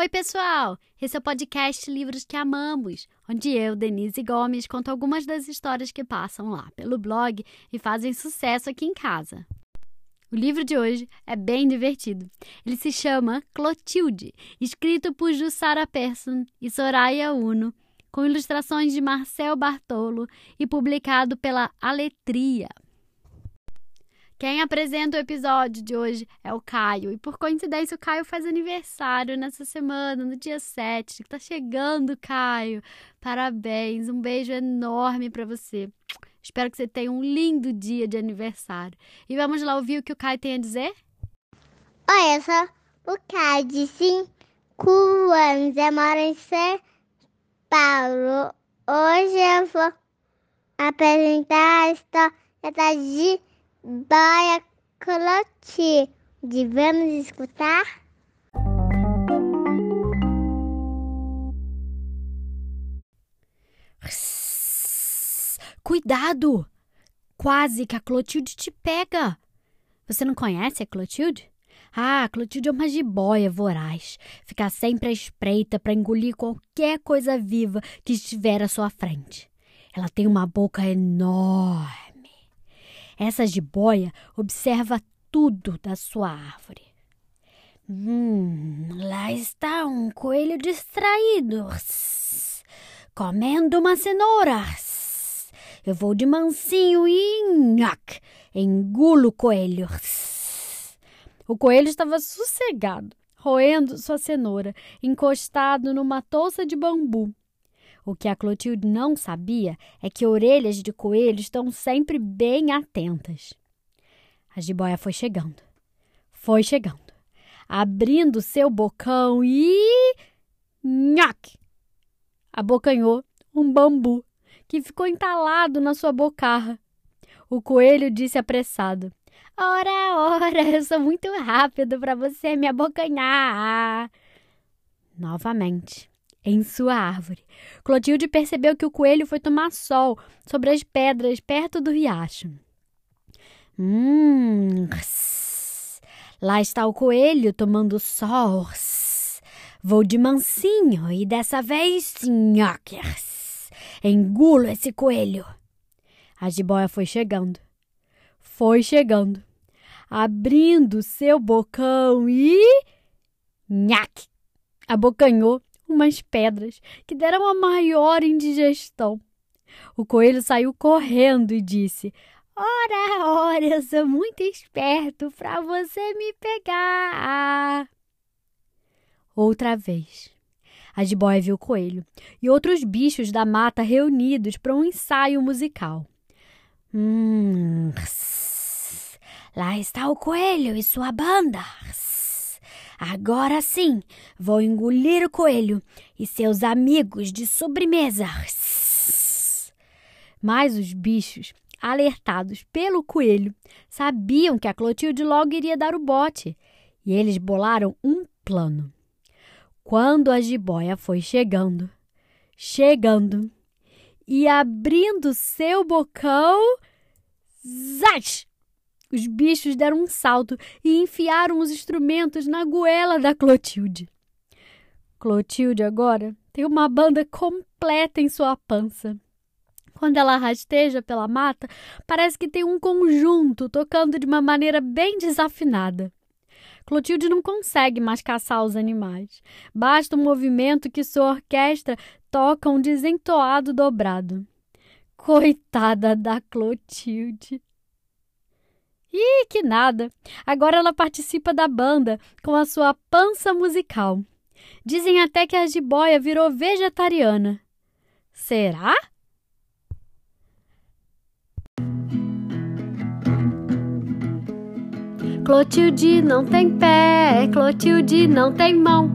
Oi, pessoal! Esse é o podcast Livros que Amamos, onde eu, Denise Gomes, conto algumas das histórias que passam lá pelo blog e fazem sucesso aqui em casa. O livro de hoje é bem divertido. Ele se chama Clotilde, escrito por Jussara Persson e Soraya Uno, com ilustrações de Marcel Bartolo e publicado pela Aletria. Quem apresenta o episódio de hoje é o Caio. E por coincidência, o Caio faz aniversário nessa semana, no dia 7. Tá chegando, Caio. Parabéns. Um beijo enorme para você. Espero que você tenha um lindo dia de aniversário. E vamos lá ouvir o que o Caio tem a dizer? Eu sou o Caio de 5 anos. Eu moro em São Paulo. Hoje eu vou apresentar a história de Baia Clotilde. Vamos escutar? Cuidado! Quase que a Clotilde te pega. Você não conhece a Clotilde? Ah, a Clotilde é uma jiboia voraz. Fica sempre à espreita para engolir qualquer coisa viva que estiver à sua frente. Ela tem uma boca enorme essa jiboia observa tudo da sua árvore. Hum, lá está um coelho distraído, comendo uma cenoura. Eu vou de mansinho e nhac, engulo o coelho. O coelho estava sossegado, roendo sua cenoura, encostado numa touça de bambu. O que a Clotilde não sabia é que orelhas de coelho estão sempre bem atentas. A jiboia foi chegando, foi chegando, abrindo seu bocão e. Nhaque! Abocanhou um bambu que ficou entalado na sua bocarra. O coelho disse apressado: Ora, ora, eu sou muito rápido para você me abocanhar. Novamente, em sua árvore. Clotilde percebeu que o coelho foi tomar sol sobre as pedras perto do riacho. Hum, lá está o coelho tomando sol. Vou de mansinho e dessa vez, nhoques, engulo esse coelho. A jiboia foi chegando, foi chegando, abrindo seu bocão e. Nhaque! Abocanhou umas pedras que deram a maior indigestão. O coelho saiu correndo e disse: Ora, ora, eu sou muito esperto para você me pegar. Outra vez. A jiboia viu o coelho e outros bichos da mata reunidos para um ensaio musical. Hum, lá está o coelho e sua banda. Agora sim, vou engolir o coelho e seus amigos de sobremesa. Mas os bichos, alertados pelo coelho, sabiam que a Clotilde logo iria dar o bote e eles bolaram um plano. Quando a jiboia foi chegando, chegando e abrindo seu bocão, zaz! Os bichos deram um salto e enfiaram os instrumentos na goela da Clotilde. Clotilde agora tem uma banda completa em sua pança. Quando ela rasteja pela mata, parece que tem um conjunto tocando de uma maneira bem desafinada. Clotilde não consegue mais caçar os animais. Basta um movimento que sua orquestra toca um desentoado dobrado. Coitada da Clotilde! Ih, que nada! Agora ela participa da banda com a sua pança musical. Dizem até que a jiboia virou vegetariana. Será? Clotilde não tem pé, Clotilde não tem mão.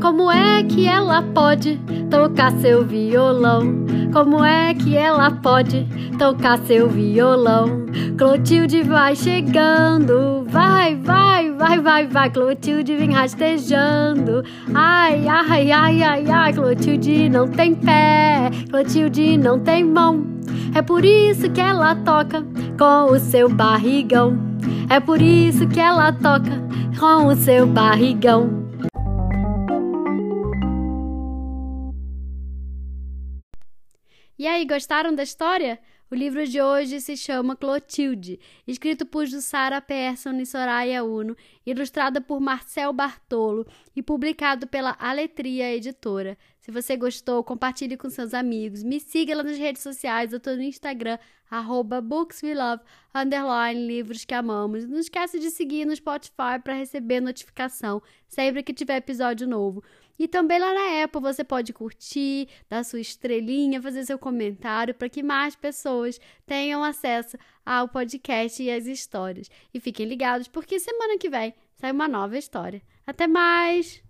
Como é que ela pode tocar seu violão? Como é que ela pode tocar seu violão? Clotilde vai chegando, vai, vai, vai, vai, vai. Clotilde vem rastejando. Ai, ai, ai, ai, ai. Clotilde não tem pé, Clotilde não tem mão. É por isso que ela toca com o seu barrigão. É por isso que ela toca com o seu barrigão. E aí, gostaram da história? O livro de hoje se chama Clotilde, escrito por Jussara Persson e Soraya Uno ilustrada por Marcel Bartolo e publicado pela Aletria Editora. Se você gostou, compartilhe com seus amigos. Me siga lá nas redes sociais, eu estou no Instagram, arroba bookswelove, underline livros que amamos. Não esqueça de seguir no Spotify para receber notificação sempre que tiver episódio novo. E também lá na Apple você pode curtir, dar sua estrelinha, fazer seu comentário para que mais pessoas tenham acesso ao podcast e às histórias. E fiquem ligados porque semana que vem sai uma nova história. Até mais!